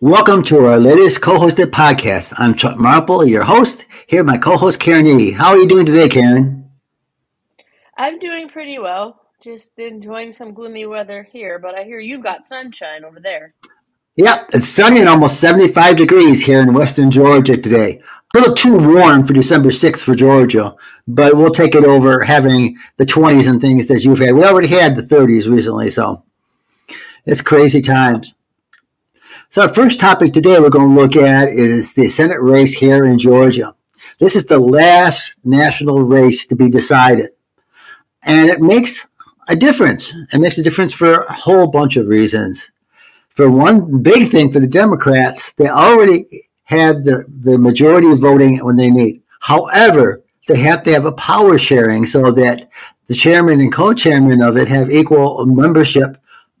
Welcome to our latest co-hosted podcast. I'm Chuck Marple, your host. Here, my co-host Karen Yee. How are you doing today, Karen? I'm doing pretty well. Just enjoying some gloomy weather here, but I hear you've got sunshine over there. Yep, it's sunny and almost 75 degrees here in western Georgia today. A little too warm for December 6th for Georgia, but we'll take it over having the 20s and things that you've had. We already had the 30s recently, so it's crazy times. So, our first topic today we're going to look at is the Senate race here in Georgia. This is the last national race to be decided. And it makes a difference. It makes a difference for a whole bunch of reasons. For one big thing for the Democrats, they already have the, the majority of voting when they need. However, they have to have a power sharing so that the chairman and co-chairman of it have equal membership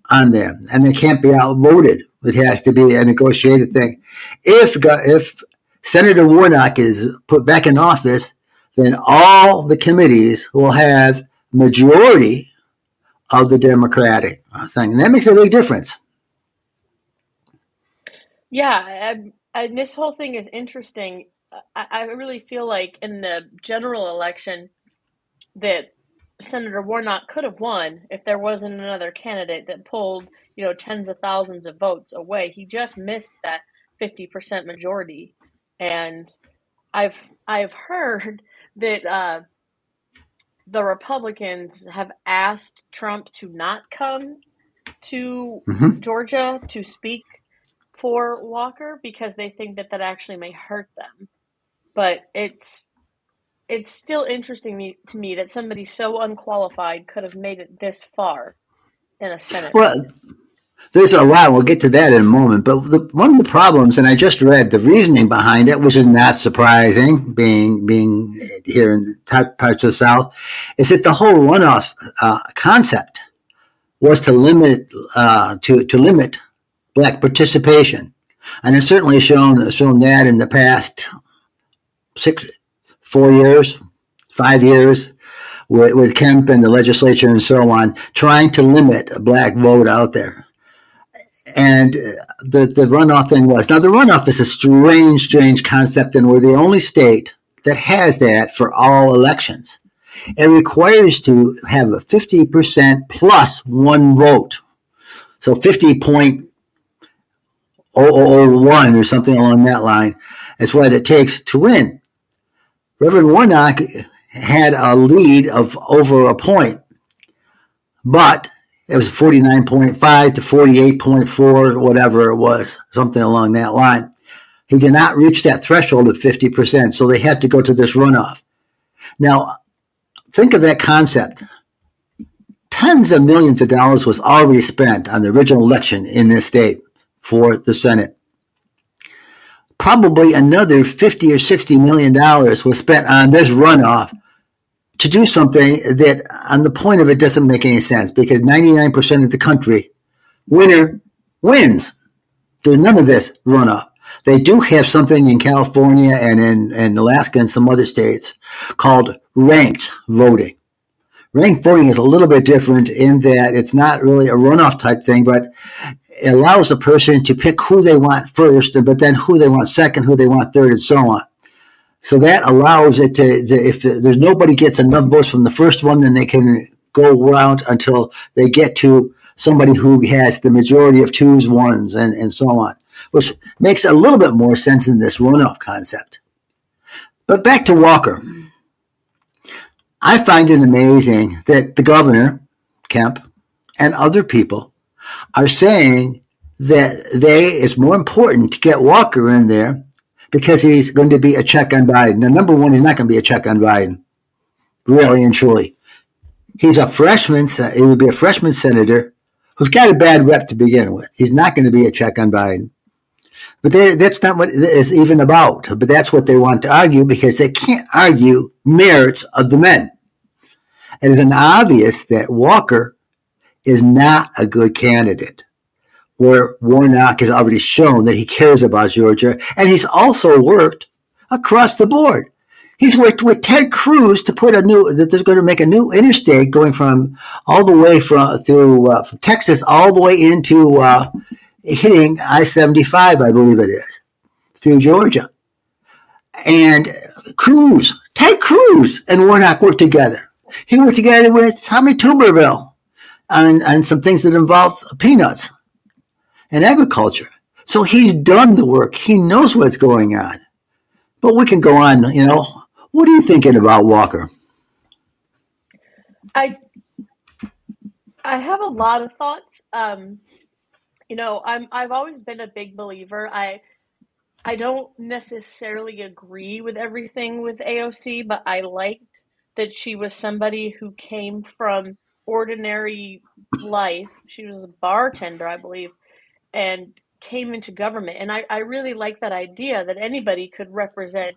on there, and they can't be outvoted. It has to be a negotiated thing. If if Senator Warnock is put back in office, then all the committees will have majority of the Democratic thing, and that makes a big difference. Yeah, and this whole thing is interesting. I, I really feel like in the general election that Senator Warnock could have won if there wasn't another candidate that pulled, you know, tens of thousands of votes away. He just missed that 50% majority. And I've I've heard that uh, the Republicans have asked Trump to not come to mm-hmm. Georgia to speak for Walker because they think that that actually may hurt them. But it's it's still interesting to me that somebody so unqualified could have made it this far in a Senate. Well, there's a lot. We'll get to that in a moment. But the, one of the problems, and I just read the reasoning behind it, which is not surprising, being being here in parts of the South, is that the whole runoff uh, concept was to limit uh, to to limit black participation, and it's certainly shown shown that in the past six four years, five years with, with Kemp and the legislature and so on, trying to limit a black vote out there. And uh, the, the runoff thing was now the runoff is a strange, strange concept, and we're the only state that has that for all elections. It requires to have a 50% plus one vote. So 50.001 or something along that line is what it takes to win. Reverend Warnock had a lead of over a point, but it was 49.5 to 48.4, whatever it was, something along that line. He did not reach that threshold of 50%, so they had to go to this runoff. Now, think of that concept. Tens of millions of dollars was already spent on the original election in this state for the Senate probably another 50 or 60 million dollars was spent on this runoff to do something that on the point of it doesn't make any sense because 99% of the country winner wins. There's none of this runoff. They do have something in california and in, in alaska and some other states called ranked voting ranked voting is a little bit different in that it's not really a runoff type thing, but it allows a person to pick who they want first, but then who they want second, who they want third, and so on. So that allows it to, if there's nobody gets enough votes from the first one, then they can go around until they get to somebody who has the majority of twos, ones, and, and so on, which makes a little bit more sense in this runoff concept. But back to Walker. I find it amazing that the governor, Kemp, and other people are saying that they it's more important to get Walker in there because he's going to be a check on Biden. Now, number one, he's not going to be a check on Biden, really and truly. He's a freshman. He would be a freshman senator who's got a bad rep to begin with. He's not going to be a check on Biden. But they, that's not what it's even about. But that's what they want to argue because they can't argue merits of the men. It is an obvious that Walker is not a good candidate. Where Warnock has already shown that he cares about Georgia, and he's also worked across the board. He's worked with Ted Cruz to put a new that they're going to make a new interstate going from all the way from through uh, from Texas all the way into uh, hitting I 75, I believe it is, through Georgia. And Cruz, Ted Cruz and Warnock worked together. He worked together with Tommy Tuberville on, on some things that involve peanuts and agriculture. So he's done the work. He knows what's going on. But we can go on, you know. What are you thinking about Walker? I I have a lot of thoughts. Um, you know, I'm I've always been a big believer. I I don't necessarily agree with everything with AOC, but I liked that she was somebody who came from ordinary life. She was a bartender, I believe, and came into government. And I, I really like that idea that anybody could represent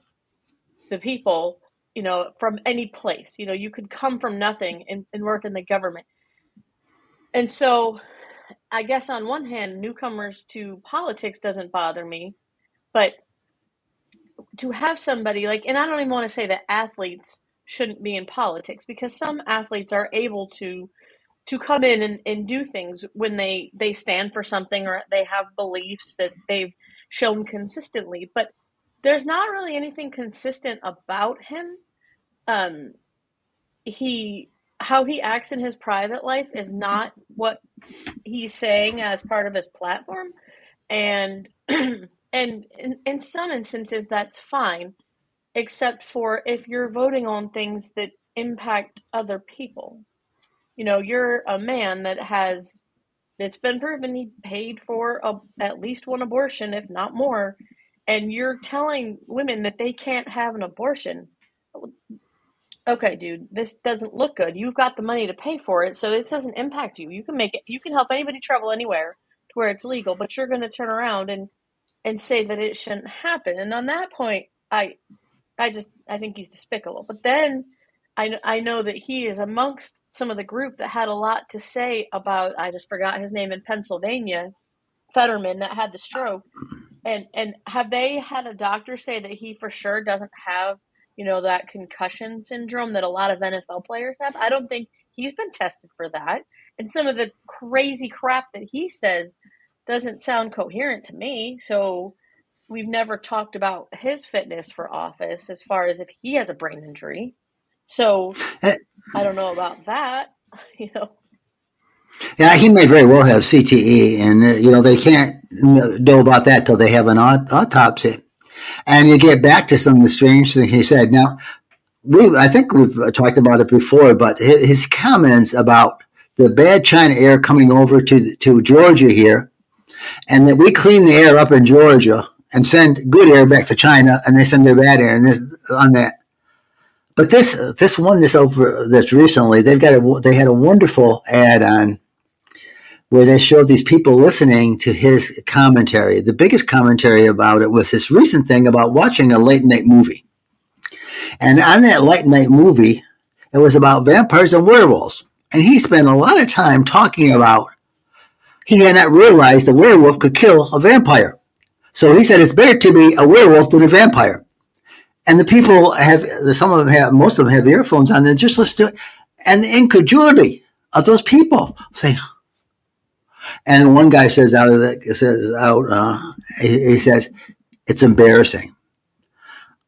the people, you know, from any place. You know, you could come from nothing and, and work in the government. And so I guess on one hand, newcomers to politics doesn't bother me, but to have somebody like, and I don't even want to say that athletes shouldn't be in politics because some athletes are able to to come in and, and do things when they they stand for something or they have beliefs that they've shown consistently. But there's not really anything consistent about him. Um he how he acts in his private life is not what he's saying as part of his platform. And and in, in some instances that's fine except for if you're voting on things that impact other people you know you're a man that has it's been proven he paid for a, at least one abortion if not more and you're telling women that they can't have an abortion okay, dude, this doesn't look good. You've got the money to pay for it, so it doesn't impact you. You can make it. You can help anybody travel anywhere to where it's legal, but you're going to turn around and and say that it shouldn't happen. And on that point, I I just I think he's despicable. But then I I know that he is amongst some of the group that had a lot to say about I just forgot his name in Pennsylvania, Fetterman that had the stroke. And and have they had a doctor say that he for sure doesn't have you know, that concussion syndrome that a lot of NFL players have. I don't think he's been tested for that. And some of the crazy crap that he says doesn't sound coherent to me. So we've never talked about his fitness for office as far as if he has a brain injury. So eh. I don't know about that, you know. Yeah, he may very well have CTE, and uh, you know they can't know about that till they have an autopsy. And you get back to some of the strange things he said. Now, we I think we've talked about it before, but his comments about the bad China air coming over to to Georgia here, and that we clean the air up in Georgia and send good air back to China, and they send their bad air, and this on that. But this this one this over this recently they've got a, they had a wonderful ad on where they showed these people listening to his commentary. The biggest commentary about it was this recent thing about watching a late night movie. And on that late night movie, it was about vampires and werewolves. And he spent a lot of time talking about he had not realized a werewolf could kill a vampire. So he said it's better to be a werewolf than a vampire. And the people have, some of them have, most of them have earphones on, and just listen to it. And the incredulity of those people saying, and one guy says out of the says out uh, he, he, says it's embarrassing.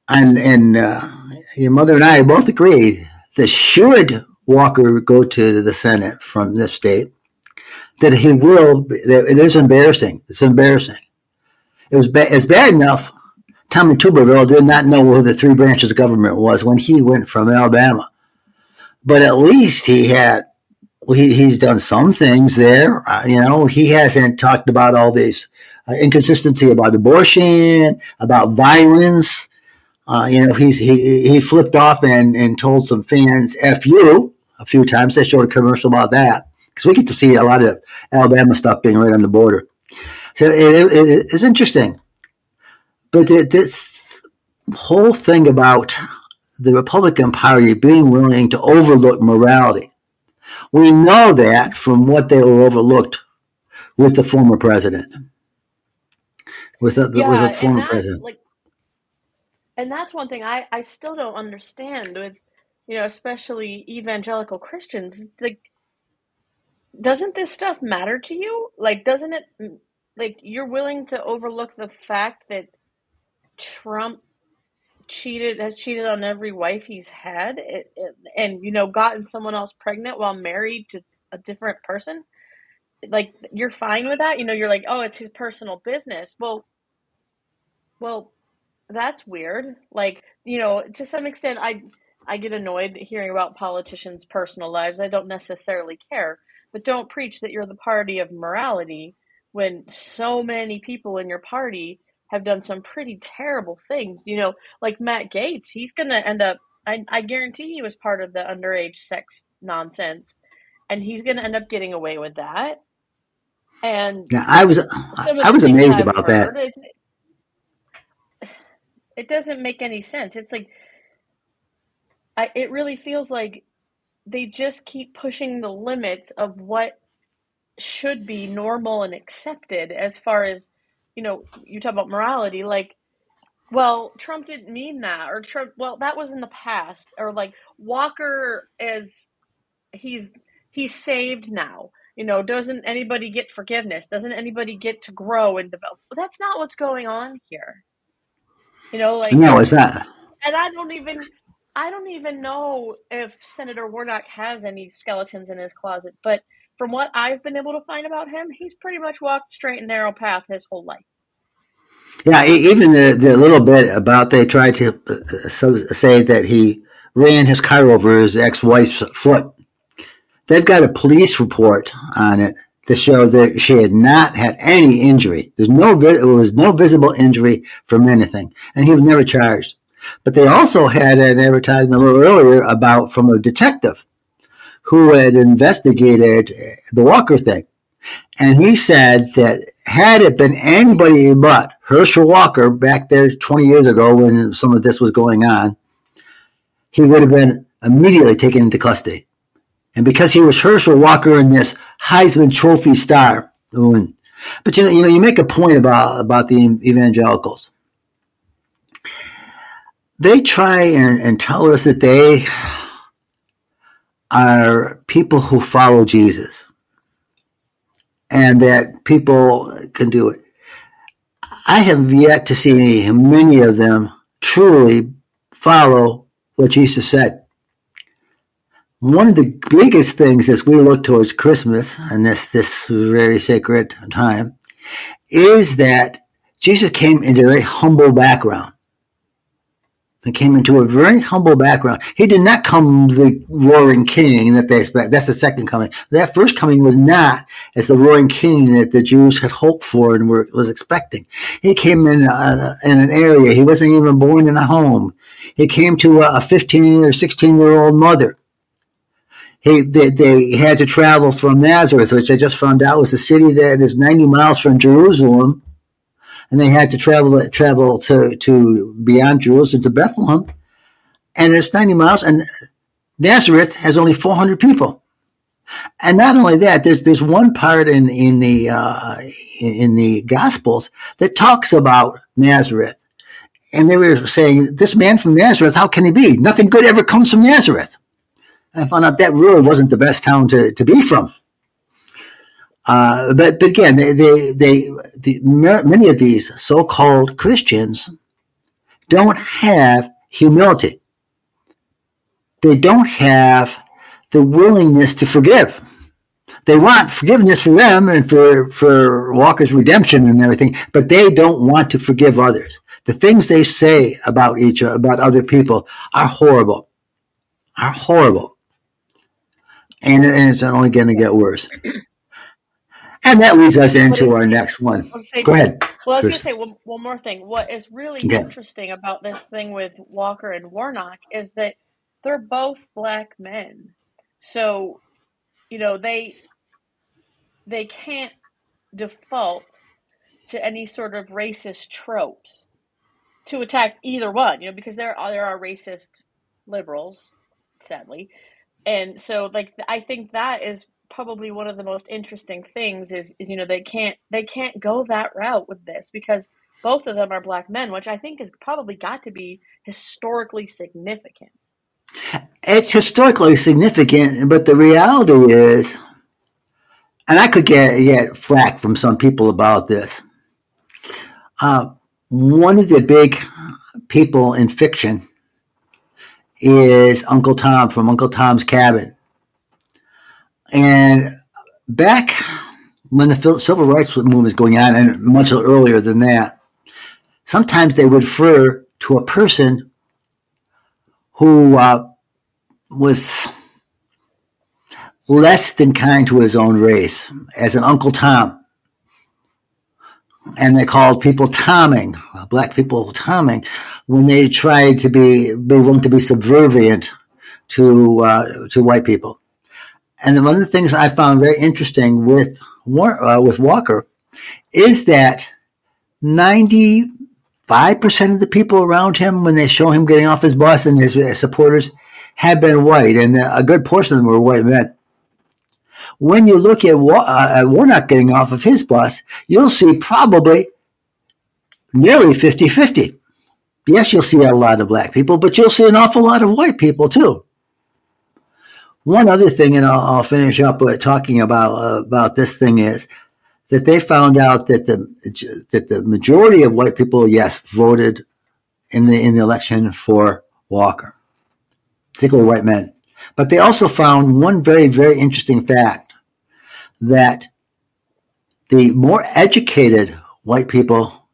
And and uh, your mother and I both agree that should Walker go to the Senate from this state, that he will. That it is embarrassing. It's embarrassing. It was ba- it's bad enough. Tommy Tuberville did not know who the three branches of government was when he went from Alabama, but at least he had he, he's done some things there. Uh, you know, he hasn't talked about all this uh, inconsistency about abortion, about violence. Uh, you know, he's he he flipped off and, and told some fans "f you" a few times. They showed a commercial about that because we get to see a lot of Alabama stuff being right on the border. So it, it, it's interesting, but this whole thing about the Republican Party being willing to overlook morality we know that from what they were overlooked with the former president. With the, yeah, with the former that, president. Like, and that's one thing I, I still don't understand with, you know, especially evangelical Christians. Like, doesn't this stuff matter to you? Like, doesn't it like you're willing to overlook the fact that Trump cheated has cheated on every wife he's had it, it, and you know gotten someone else pregnant while married to a different person? Like you're fine with that? You know you're like oh it's his personal business. Well well that's weird. Like you know to some extent i i get annoyed hearing about politicians personal lives. I don't necessarily care. But don't preach that you're the party of morality when so many people in your party have done some pretty terrible things. You know, like Matt Gaetz, he's going to end up, I, I guarantee he was part of the underage sex nonsense, and he's going to end up getting away with that. And yeah, I was I was amazed about heard, that. It doesn't make any sense. It's like I, it really feels like they just keep pushing the limits of what should be normal and accepted as far as you know, you talk about morality, like, well, Trump didn't mean that, or Trump, well, that was in the past, or like Walker is, he's he's saved now. You know, doesn't anybody get forgiveness? Doesn't anybody get to grow and develop? that's not what's going on here. You know, like no, it's not. And I don't even, I don't even know if Senator Warnock has any skeletons in his closet, but from what I've been able to find about him, he's pretty much walked straight and narrow path his whole life. Yeah, even the, the little bit about they tried to uh, say that he ran his car over his ex-wife's foot. They've got a police report on it to show that she had not had any injury. There's no there was no visible injury from anything, and he was never charged. But they also had an advertisement a little earlier about from a detective who had investigated the Walker thing. And he said that had it been anybody but Herschel Walker back there 20 years ago when some of this was going on, he would have been immediately taken into custody. And because he was Herschel Walker and this Heisman Trophy star, mm, but you know, you know, you make a point about about the evangelicals. They try and, and tell us that they are people who follow Jesus and that people can do it. I have yet to see many of them truly follow what Jesus said. One of the biggest things as we look towards Christmas and this, this very sacred time is that Jesus came into a very humble background and came into a very humble background. He did not come the roaring king that they expect. That's the second coming. That first coming was not as the roaring king that the Jews had hoped for and were was expecting. He came in a, in an area. He wasn't even born in a home. He came to a 15 or 16 year old mother. He, they, they had to travel from Nazareth, which I just found out was a city that is 90 miles from Jerusalem and they had to travel travel to, to beyond Jerusalem to Bethlehem, and it's 90 miles, and Nazareth has only 400 people. And not only that, there's there's one part in in the uh, in the Gospels that talks about Nazareth, and they were saying, "This man from Nazareth, how can he be? Nothing good ever comes from Nazareth." I found out that really wasn't the best town to, to be from. Uh, but, but again, they, they, they the, many of these so-called Christians don't have humility. They don't have the willingness to forgive. They want forgiveness for them and for, for Walker's redemption and everything, but they don't want to forgive others. The things they say about each other about other people are horrible. Are horrible. And, and it's only going to get worse. And that leads us into our next one. Say, Go ahead. Well, I was going to say one, one more thing. What is really interesting about this thing with Walker and Warnock is that they're both black men. So, you know, they they can't default to any sort of racist tropes to attack either one, you know, because there are there are racist liberals, sadly. And so like I think that is probably one of the most interesting things is you know they can't they can't go that route with this because both of them are black men which i think has probably got to be historically significant it's historically significant but the reality is and I could get get flack from some people about this. Uh, one of the big people in fiction is Uncle Tom from Uncle Tom's Cabin. And back when the civil rights movement was going on, and much earlier than that, sometimes they would refer to a person who uh, was less than kind to his own race as an Uncle Tom. And they called people Tomming, black people Tomming, when they tried to be, be willing to be subservient to, uh, to white people. And one of the things I found very interesting with, uh, with Walker is that 95% of the people around him, when they show him getting off his bus and his supporters, have been white, and a good portion of them were white men. When you look at, uh, Warnock getting off of his bus, you'll see probably nearly 50 50. Yes, you'll see a lot of black people, but you'll see an awful lot of white people too. One other thing, and I'll, I'll finish up with talking about uh, about this thing is that they found out that the that the majority of white people, yes, voted in the in the election for Walker, particularly white men. But they also found one very, very interesting fact that the more educated white people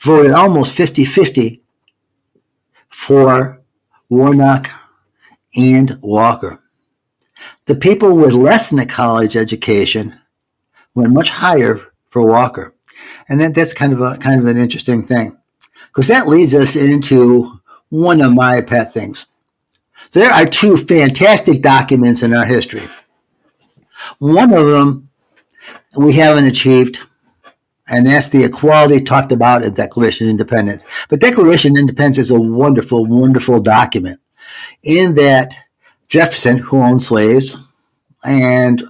voted almost 50 50 for Warnock and Walker. The people with less than a college education went much higher for Walker. And that, that's kind of a kind of an interesting thing. Because that leads us into one of my pet things. There are two fantastic documents in our history. One of them we haven't achieved, and that's the equality talked about in Declaration of Independence. But Declaration of Independence is a wonderful, wonderful document in that Jefferson, who owned slaves and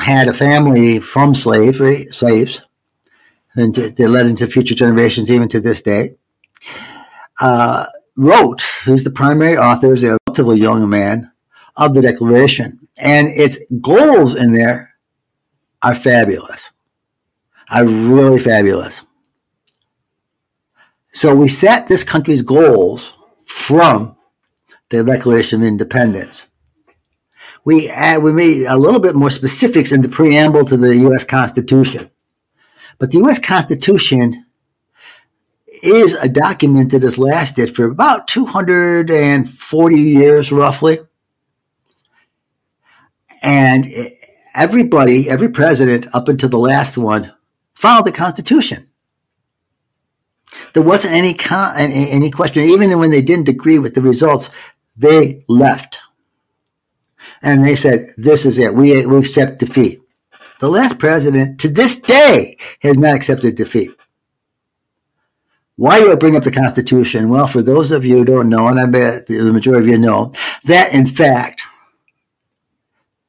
had a family from slavery, slaves, and they led into future generations even to this day, uh, wrote, who's the primary author, is a relatively young man, of the Declaration. And its goals in there are fabulous, are really fabulous. So we set this country's goals from the Declaration of Independence. We add, we made a little bit more specifics in the preamble to the U.S. Constitution. But the U.S. Constitution is a document that has lasted for about 240 years, roughly. And everybody, every president up until the last one, followed the Constitution. There wasn't any con- any question, even when they didn't agree with the results, they left, and they said, "This is it. We we accept defeat." The last president, to this day, has not accepted defeat. Why do I bring up the Constitution? Well, for those of you who don't know, and I bet the majority of you know, that in fact,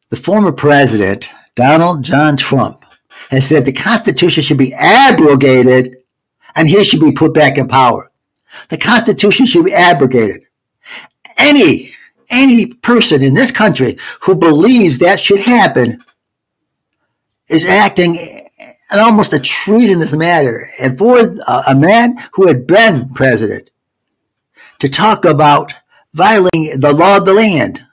the former president, Donald John Trump, has said the Constitution should be abrogated and he should be put back in power. The Constitution should be abrogated. Any, any person in this country who believes that should happen is acting and almost a treat in this matter. And for a, man who had been president to talk about violating the law of the land,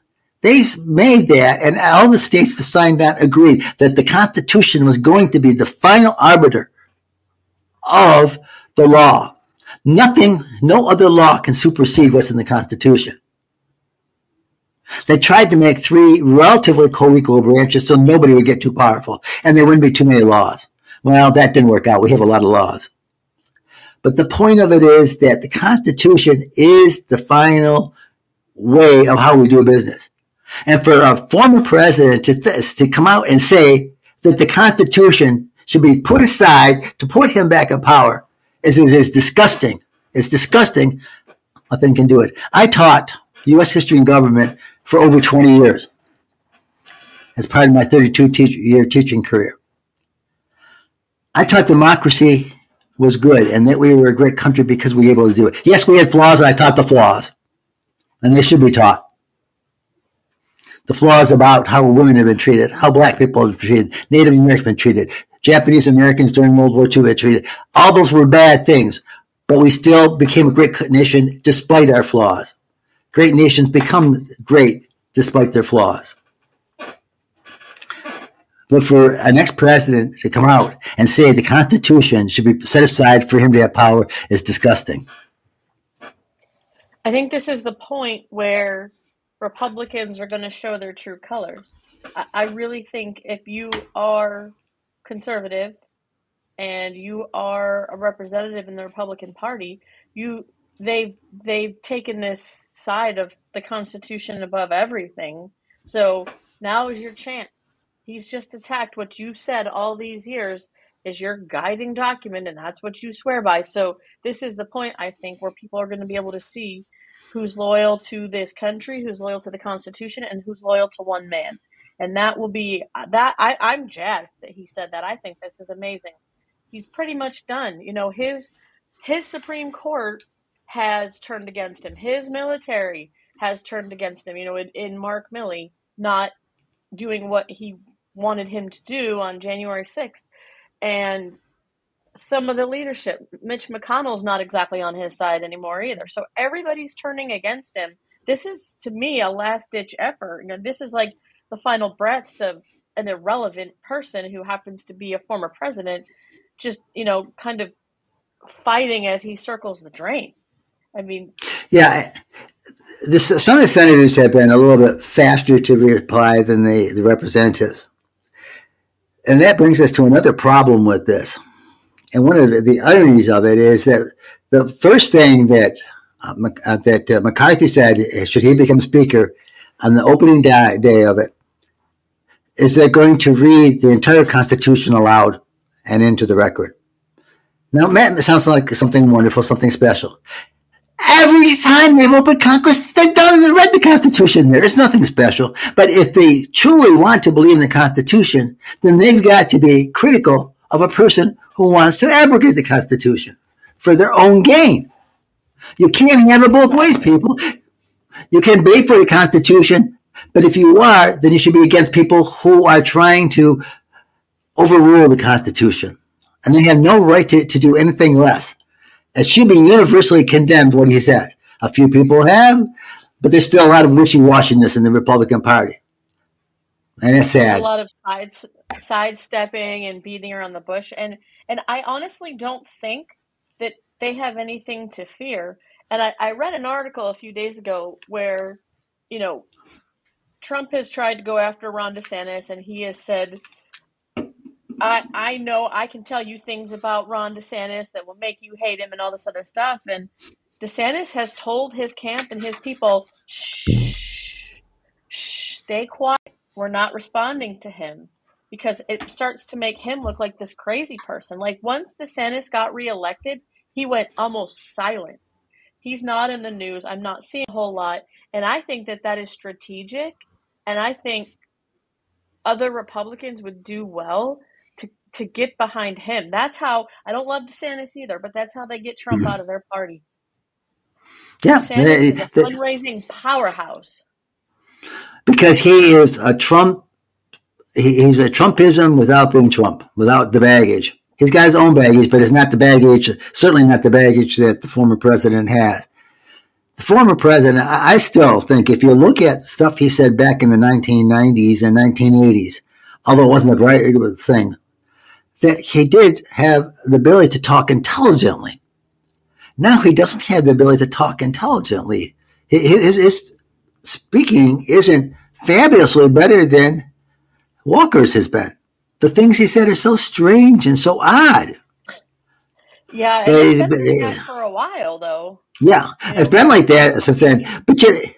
they've made that, and all the states that signed that agreed that the Constitution was going to be the final arbiter of the law. Nothing, no other law can supersede what's in the Constitution. They tried to make three relatively co-equal branches so nobody would get too powerful and there wouldn't be too many laws. Well, that didn't work out. We have a lot of laws. But the point of it is that the Constitution is the final way of how we do business. And for a former president to, th- to come out and say that the Constitution should be put aside to put him back in power is, is, is disgusting. It's disgusting. Nothing can do it. I taught U.S. history and government for over 20 years as part of my 32 teach- year teaching career. I taught democracy was good and that we were a great country because we were able to do it. Yes, we had flaws, and I taught the flaws, and they should be taught. the flaws about how women have been treated, how black people have been treated, Native Americans have been treated, Japanese Americans during World War II were treated. All those were bad things, but we still became a great nation despite our flaws. Great nations become great despite their flaws. But for a next president to come out and say the Constitution should be set aside for him to have power is disgusting. I think this is the point where Republicans are going to show their true colors. I, I really think if you are conservative and you are a representative in the Republican Party, you they've they've taken this side of the Constitution above everything. So now is your chance. He's just attacked what you said all these years is your guiding document, and that's what you swear by. So this is the point I think where people are going to be able to see who's loyal to this country, who's loyal to the Constitution, and who's loyal to one man. And that will be that. I, I'm jazzed that he said that. I think this is amazing. He's pretty much done. You know, his his Supreme Court has turned against him. His military has turned against him. You know, in, in Mark Milley not doing what he wanted him to do on January 6th. And some of the leadership. Mitch McConnell's not exactly on his side anymore either. So everybody's turning against him. This is to me a last ditch effort. You know, this is like the final breaths of an irrelevant person who happens to be a former president, just you know, kind of fighting as he circles the drain. I mean, yeah. Some of the senators have been a little bit faster to reply than the, the representatives. And that brings us to another problem with this and one of the, the ironies of it is that the first thing that uh, uh, that uh, McCarthy said, should he become Speaker, on the opening day, day of it, is they're going to read the entire Constitution aloud and into the record. Now, that sounds like something wonderful, something special. Every time they've opened Congress, they've done and read the Constitution. There is nothing special. But if they truly want to believe in the Constitution, then they've got to be critical of a person who wants to abrogate the Constitution for their own gain. You can't have it both ways, people. You can be for the Constitution, but if you are, then you should be against people who are trying to overrule the Constitution. And they have no right to, to do anything less. It should be universally condemned what he says. A few people have, but there's still a lot of wishy-washiness in the Republican Party. And it's sad. A lot of sides, sidestepping and beating around the bush. And and I honestly don't think that they have anything to fear. And I, I read an article a few days ago where, you know, Trump has tried to go after Ron DeSantis and he has said, I, I know I can tell you things about Ron DeSantis that will make you hate him and all this other stuff. And DeSantis has told his camp and his people, shh, shh, stay quiet. We're not responding to him because it starts to make him look like this crazy person. Like once DeSantis got reelected, he went almost silent. He's not in the news. I'm not seeing a whole lot, and I think that that is strategic, and I think other Republicans would do well to get behind him. That's how I don't love DeSantis either, but that's how they get Trump mm. out of their party. Yeah, DeSantis is a fundraising powerhouse because he is a Trump he, he's a Trumpism without being Trump, without the baggage. He's got his own baggage, but it's not the baggage, certainly not the baggage that the former president has. The former president, I still think if you look at stuff he said back in the 1990s and 1980s, although it wasn't the right thing, that he did have the ability to talk intelligently. Now he doesn't have the ability to talk intelligently. His, his speaking isn't fabulously better than Walker's has been. The things he said are so strange and so odd. Yeah, it's been like that for a while, though. Yeah, yeah. it's been like that since then. But yet,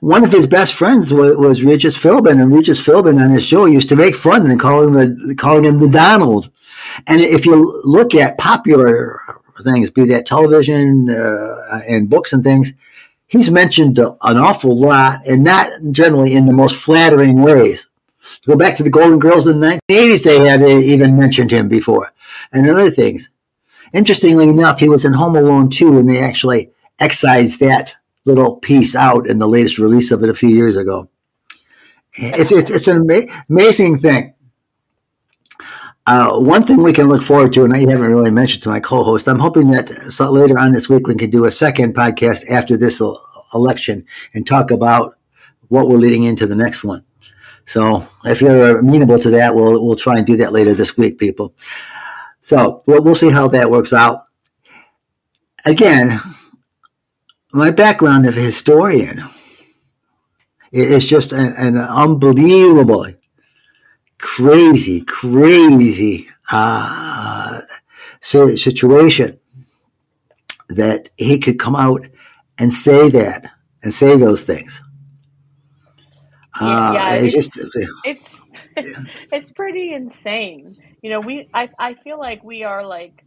one of his best friends was, was Regis Philbin, and Regis Philbin on his show used to make fun and call him the calling him the Donald. And if you look at popular things, be that television uh, and books and things, he's mentioned an awful lot, and not generally in the most flattering ways. Go back to the Golden Girls in the 1980s, they had even mentioned him before, and other things. Interestingly enough, he was in Home Alone 2, and they actually excised that little piece out in the latest release of it a few years ago. It's, it's, it's an ama- amazing thing. Uh, one thing we can look forward to, and I haven't really mentioned to my co-host, I'm hoping that later on this week we can do a second podcast after this election and talk about what we're leading into the next one. So if you're amenable to that, we'll we'll try and do that later this week, people. So we'll, we'll see how that works out. Again, my background of a historian is just an, an unbelievable crazy, crazy uh, situation that he could come out and say that and say those things. Uh, yeah, it's, it's, just it's it's pretty insane. You know, we I I feel like we are like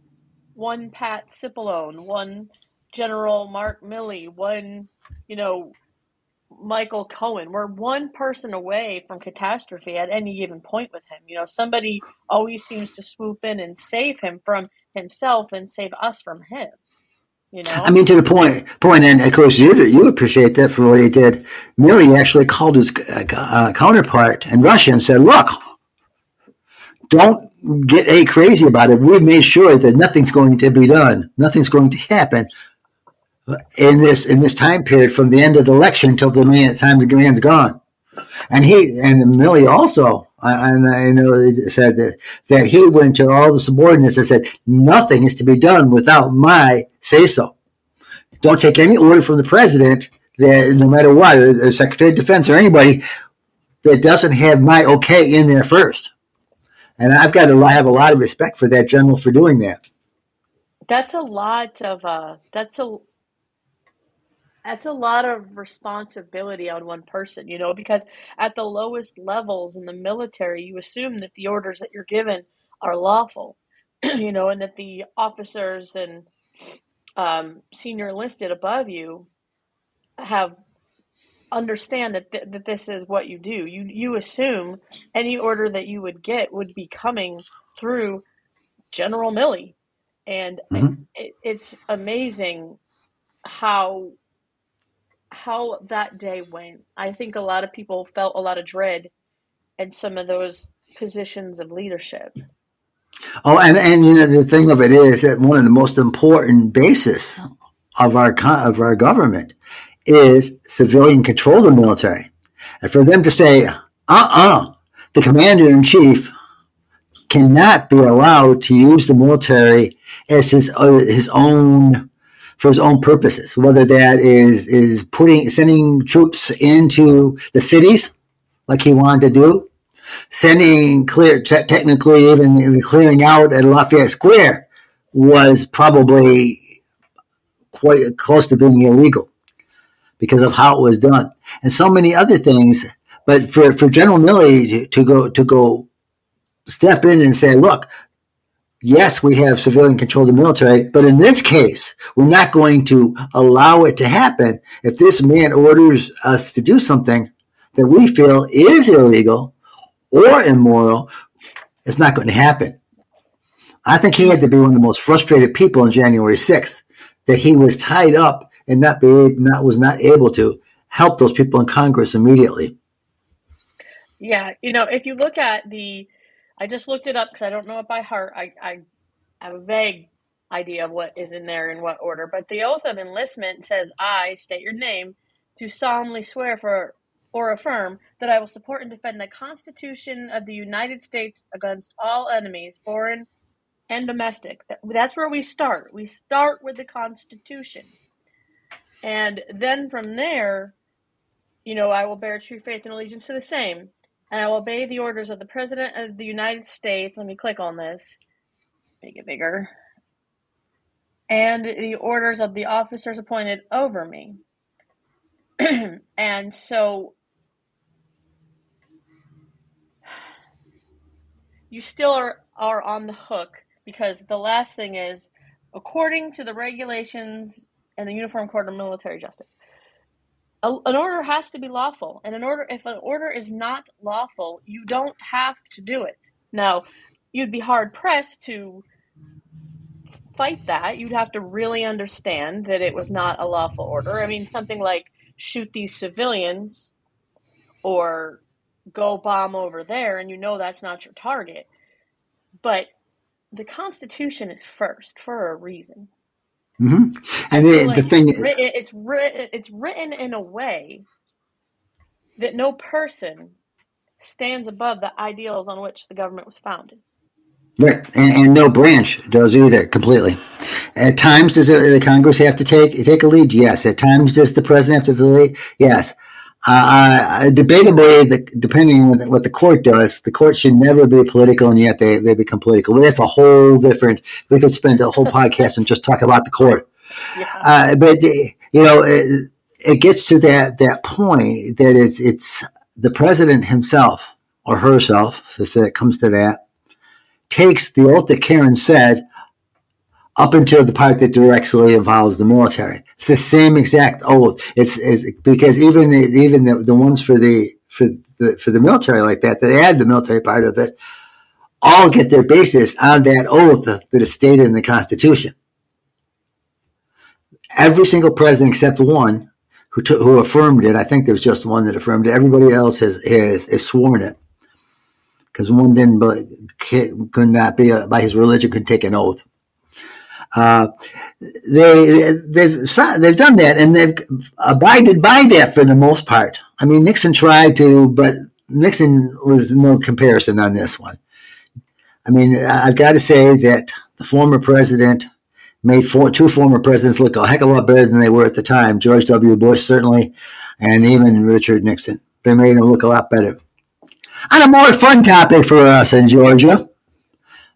one Pat Cipollone, one General Mark Milley, one you know Michael Cohen. We're one person away from catastrophe at any given point with him. You know, somebody always seems to swoop in and save him from himself and save us from him. You know? I mean, to the point, point, and of course, you you appreciate that for what he did. Milley actually called his uh, uh, counterpart in Russia and said, "Look, don't get a crazy about it. We've made sure that nothing's going to be done. Nothing's going to happen in this in this time period from the end of the election until the man, time the man's gone. And he and Milley also, and I know said that that he went to all the subordinates and said nothing is to be done without my say so. Don't take any order from the president that no matter what, the Secretary of Defense or anybody that doesn't have my okay in there first. And I've got to have a lot of respect for that general for doing that. That's a lot of uh, that's a that's a lot of responsibility on one person, you know, because at the lowest levels in the military, you assume that the orders that you're given are lawful, you know, and that the officers and um, senior enlisted above you have understand that th- that this is what you do. You you assume any order that you would get would be coming through General Milley, and mm-hmm. it, it's amazing how how that day went. I think a lot of people felt a lot of dread in some of those positions of leadership. Oh, and, and you know the thing of it is that one of the most important basis of our of our government is civilian control of the military, and for them to say, "Uh, uh-uh, uh the commander in chief cannot be allowed to use the military as his uh, his own for his own purposes, whether that is is putting sending troops into the cities like he wanted to do, sending clear te- technically even clearing out at Lafayette Square was probably quite close to being illegal because of how it was done and so many other things. But for, for General Milley to go to go step in and say, look, yes, we have civilian control of the military, but in this case, we're not going to allow it to happen. If this man orders us to do something that we feel is illegal or immoral, it's not going to happen. I think he had to be one of the most frustrated people on January 6th that he was tied up and not be not was not able to help those people in Congress immediately. Yeah, you know, if you look at the I just looked it up because I don't know it by heart. I, I have a vague idea of what is in there in what order. But the oath of enlistment says, I state your name, to solemnly swear for or affirm that I will support and defend the Constitution of the United States against all enemies, foreign and domestic. That's where we start. We start with the Constitution. And then from there, you know, I will bear true faith and allegiance to the same and I will obey the orders of the President of the United States. Let me click on this, make it bigger. And the orders of the officers appointed over me. and so you still are, are on the hook because the last thing is according to the regulations and the Uniform Code of Military Justice a, an order has to be lawful and an order if an order is not lawful you don't have to do it now you'd be hard pressed to fight that you'd have to really understand that it was not a lawful order i mean something like shoot these civilians or go bomb over there and you know that's not your target. But the Constitution is first for a reason. Mm-hmm. And it, like the thing it's written, it's written, it's written in a way that no person stands above the ideals on which the government was founded. Right, and, and, no branch does either completely. At times, does the Congress have to take take a lead? Yes. At times, does the president have to lead? Yes. Uh, debatably, the, depending on what the court does, the court should never be political, and yet they, they become political. But that's a whole different. We could spend a whole podcast and just talk about the court. Yeah. Uh, but you know, it, it, gets to that that point that it's it's the president himself or herself, if it comes to that, takes the oath that Karen said up until the part that directly involves the military. It's the same exact oath. It's, it's because even the, even the, the ones for the for the for the military like that, they add the military part of it, all get their basis on that oath that is stated in the Constitution. Every single president except one who took, who affirmed it. I think there was just one that affirmed it. Everybody else has has, has sworn it because one didn't could not be a, by his religion could take an oath. Uh, they they've they've done that and they've abided by that for the most part. I mean, Nixon tried to, but Nixon was no comparison on this one. I mean, I've got to say that the former president made four, two former presidents look a heck of a lot better than they were at the time. George W. Bush certainly, and even Richard Nixon. They made them look a lot better. On a more fun topic for us in Georgia,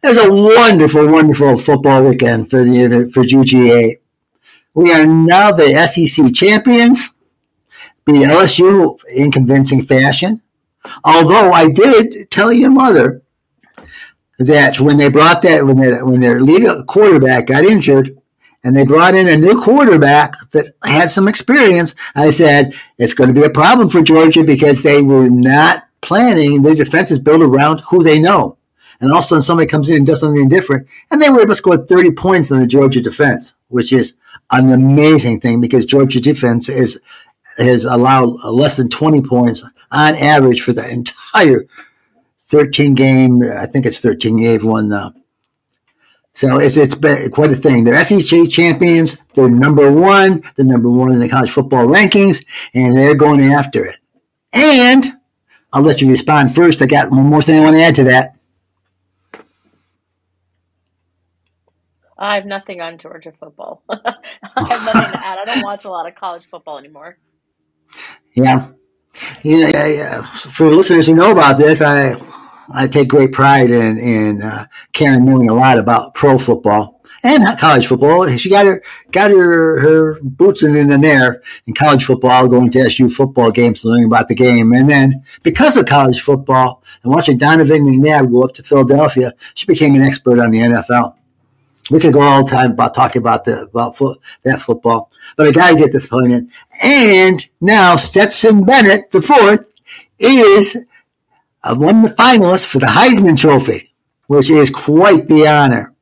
it was a wonderful, wonderful football weekend for the for UGA. We are now the SEC champions, beat LSU in convincing fashion. Although I did tell your mother that when they brought that when their when their lead quarterback got injured and they brought in a new quarterback that had some experience, I said it's going to be a problem for Georgia because they were not planning their defense is built around who they know and all of a sudden somebody comes in and does something different, and they were able to score 30 points on the Georgia defense, which is an amazing thing because Georgia defense is has allowed less than 20 points on average for the entire 13 game. I think it's 13 game one. Uh, so it's it's been quite a thing. They're SEC champions. They're number one. They're number one in the college football rankings, and they're going after it. And I'll let you respond first. I got one more thing I want to add to that. I have nothing on Georgia football. I have nothing to add. I don't watch a lot of college football anymore. Yeah. Yeah, yeah, yeah. For listeners who know about this, I I take great pride in in uh, Karen knowing a lot about pro football and college football. She got her got her her boots in, in the air in college football, going to SU football games, learning about the game, and then because of college football and watching Donovan McNabb go up to Philadelphia, she became an expert on the NFL. We could go all the time about talking about the about fo- that football, but I got to get this point in. And now Stetson Bennett, the fourth, is uh, one of the finalists for the Heisman Trophy, which is quite the honor.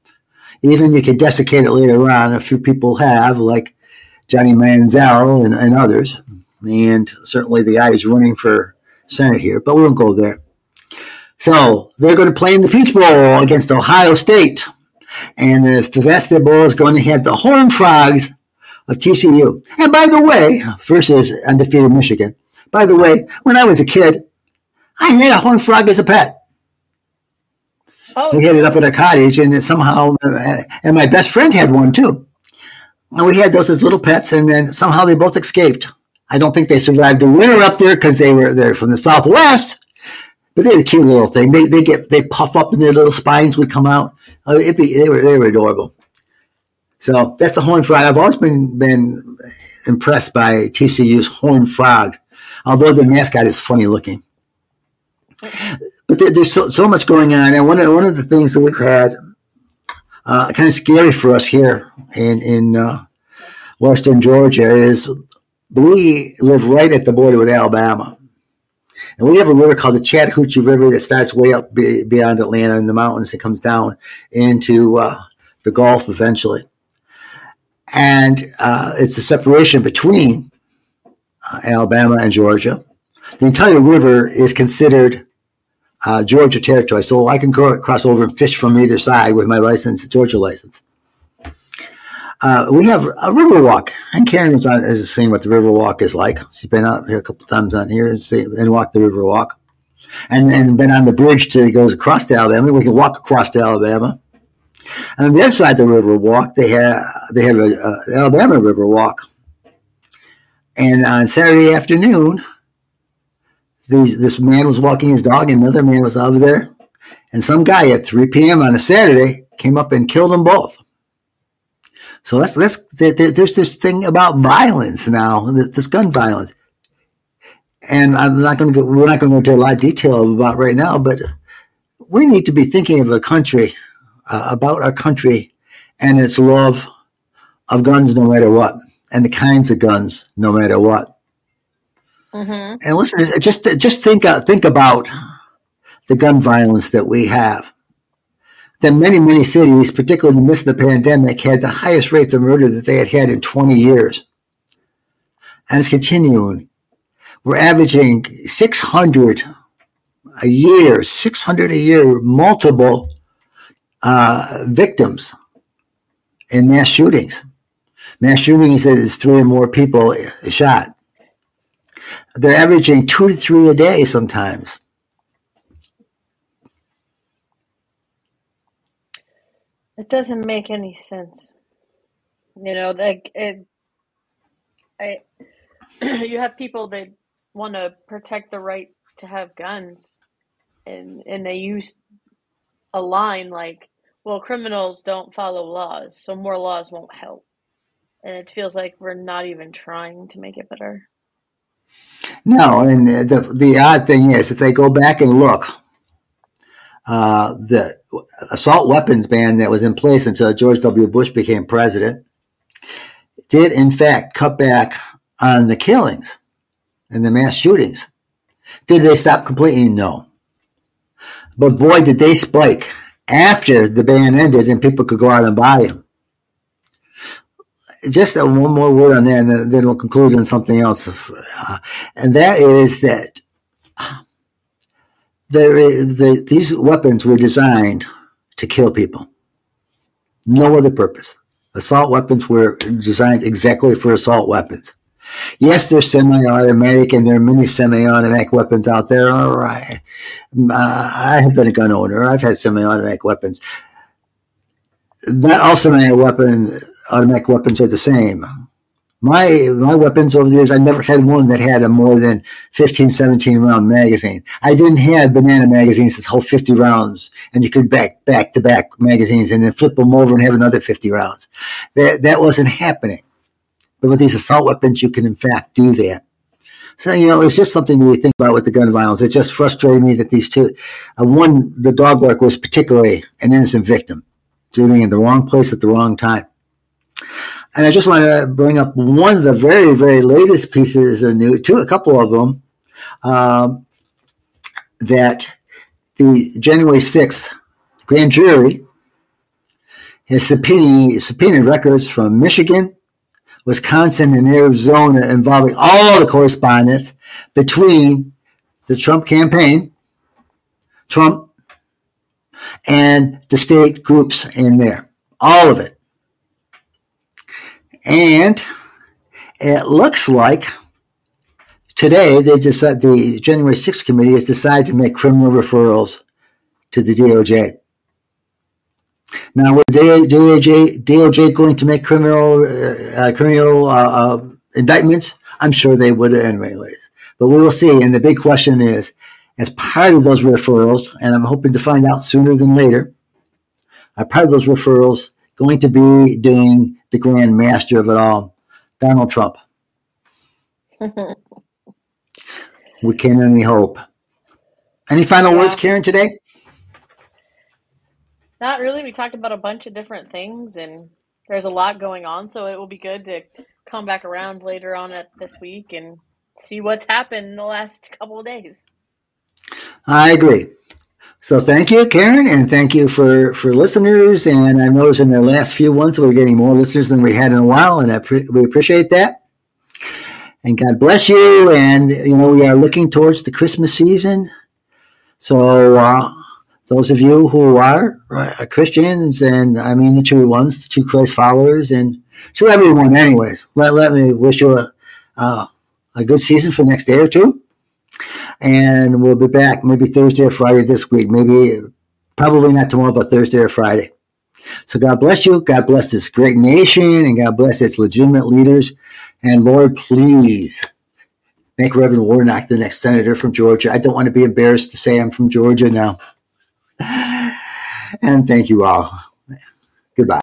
Even you could desiccate it later on. A few people have, like Johnny Manziel and, and others, and certainly the guy is running for Senate here, but we won't go there. So they're going to play in the Peach Bowl against Ohio State. And the Fiesta Bowl is going to have the Horned Frogs of TCU. And by the way, versus undefeated Michigan. By the way, when I was a kid, I had a horned frog as a pet. Oh. We had it up at a cottage, and somehow, uh, and my best friend had one too. And we had those as little pets, and then somehow they both escaped. I don't think they survived the winter up there because they were they're from the Southwest, but they're a cute little thing. They they get they puff up and their little spines would come out. Uh, be, they were they were adorable. So that's the horned frog. I've always been been impressed by TCU's horned frog, although the mascot is funny looking. But there, there's so, so much going on, and one of one of the things that we've had uh, kind of scary for us here in in uh, Western Georgia is we live right at the border with Alabama. And we have a river called the Chattahoochee River that starts way up be, beyond Atlanta in the mountains. It comes down into uh, the Gulf eventually. And uh, it's a separation between uh, Alabama and Georgia. the entire river is considered uh, Georgia territory, so I can cross over and fish from either side with my license, Georgia license. Uh, we have a river walk, and Karen was on, has seen what the river walk is like. She's been out here a couple times on here and, see, and walked the river walk, and and been on the bridge to goes across to Alabama. We can walk across to Alabama, and on the other side of the river walk, they have they have a, a Alabama river walk, and on Saturday afternoon, these, this man was walking his dog, and another man was over there, and some guy at 3 p.m. on a Saturday came up and killed them both. So that's that's there's this thing about violence now, this gun violence, and I'm not going to go. We're not going to go into a lot of detail about right now, but we need to be thinking of a country uh, about our country and its love of guns, no matter what, and the kinds of guns, no matter what. Mm-hmm. And listen, just just think uh, think about the gun violence that we have that many, many cities, particularly in the midst of the pandemic, had the highest rates of murder that they had had in 20 years. And it's continuing. We're averaging 600 a year, 600 a year, multiple uh, victims in mass shootings. Mass shootings is three or more people shot. They're averaging two to three a day sometimes. It doesn't make any sense. You know, like it. I, you have people that want to protect the right to have guns, and and they use a line like, "Well, criminals don't follow laws, so more laws won't help." And it feels like we're not even trying to make it better. No, and the the odd thing is, if they go back and look, uh, the assault weapons ban that was in place until George W. Bush became president did, in fact, cut back on the killings and the mass shootings. Did they stop completely? No. But boy, did they spike after the ban ended and people could go out and buy them. Just one more word on that, and then we'll conclude on something else. Uh, and that is that the, these weapons were designed to kill people. No other purpose. Assault weapons were designed exactly for assault weapons. Yes, they're semi-automatic, and there are many semi-automatic weapons out there. All right, uh, I have been a gun owner. I've had semi-automatic weapons. Not all semi-automatic weapons are the same my my weapons over the years, I never had one that had a more than 15, 17 round magazine. I didn't have banana magazines that hold 50 rounds, and you could back back to back magazines and then flip them over and have another 50 rounds. That that wasn't happening. But with these assault weapons, you can in fact do that. So you know, it's just something to think about with the gun violence. It just frustrated me that these two, uh, one, the dog work was particularly an innocent victim, shooting in the wrong place at the wrong time. And I just want to bring up one of the very, very latest pieces of news, two, a couple of them, um, that the January 6th grand jury has subpoenaed records from Michigan, Wisconsin, and Arizona involving all the correspondence between the Trump campaign, Trump, and the state groups in there. All of it. And it looks like today they decided the January 6th committee has decided to make criminal referrals to the DOJ. Now, with DOJ, DOJ going to make criminal uh, criminal uh, uh, indictments? I'm sure they would anyways. But we will see. And the big question is, as part of those referrals, and I'm hoping to find out sooner than later, are part of those referrals going to be doing the grand master of it all, Donald Trump. we can't only hope. Any final yeah. words, Karen, today? Not really. We talked about a bunch of different things, and there's a lot going on, so it will be good to come back around later on at this week and see what's happened in the last couple of days. I agree. So thank you, Karen, and thank you for, for listeners. And I noticed in the last few ones we're getting more listeners than we had in a while, and pre- we appreciate that. And God bless you. And, you know, we are looking towards the Christmas season. So, uh, those of you who are uh, Christians, and I mean the true ones, the true Christ followers, and to everyone, anyways, let, let me wish you a, uh, a good season for next day or two. And we'll be back maybe Thursday or Friday this week. Maybe, probably not tomorrow, but Thursday or Friday. So God bless you. God bless this great nation, and God bless its legitimate leaders. And Lord, please make Reverend Warnock the next senator from Georgia. I don't want to be embarrassed to say I'm from Georgia now. And thank you all. Goodbye.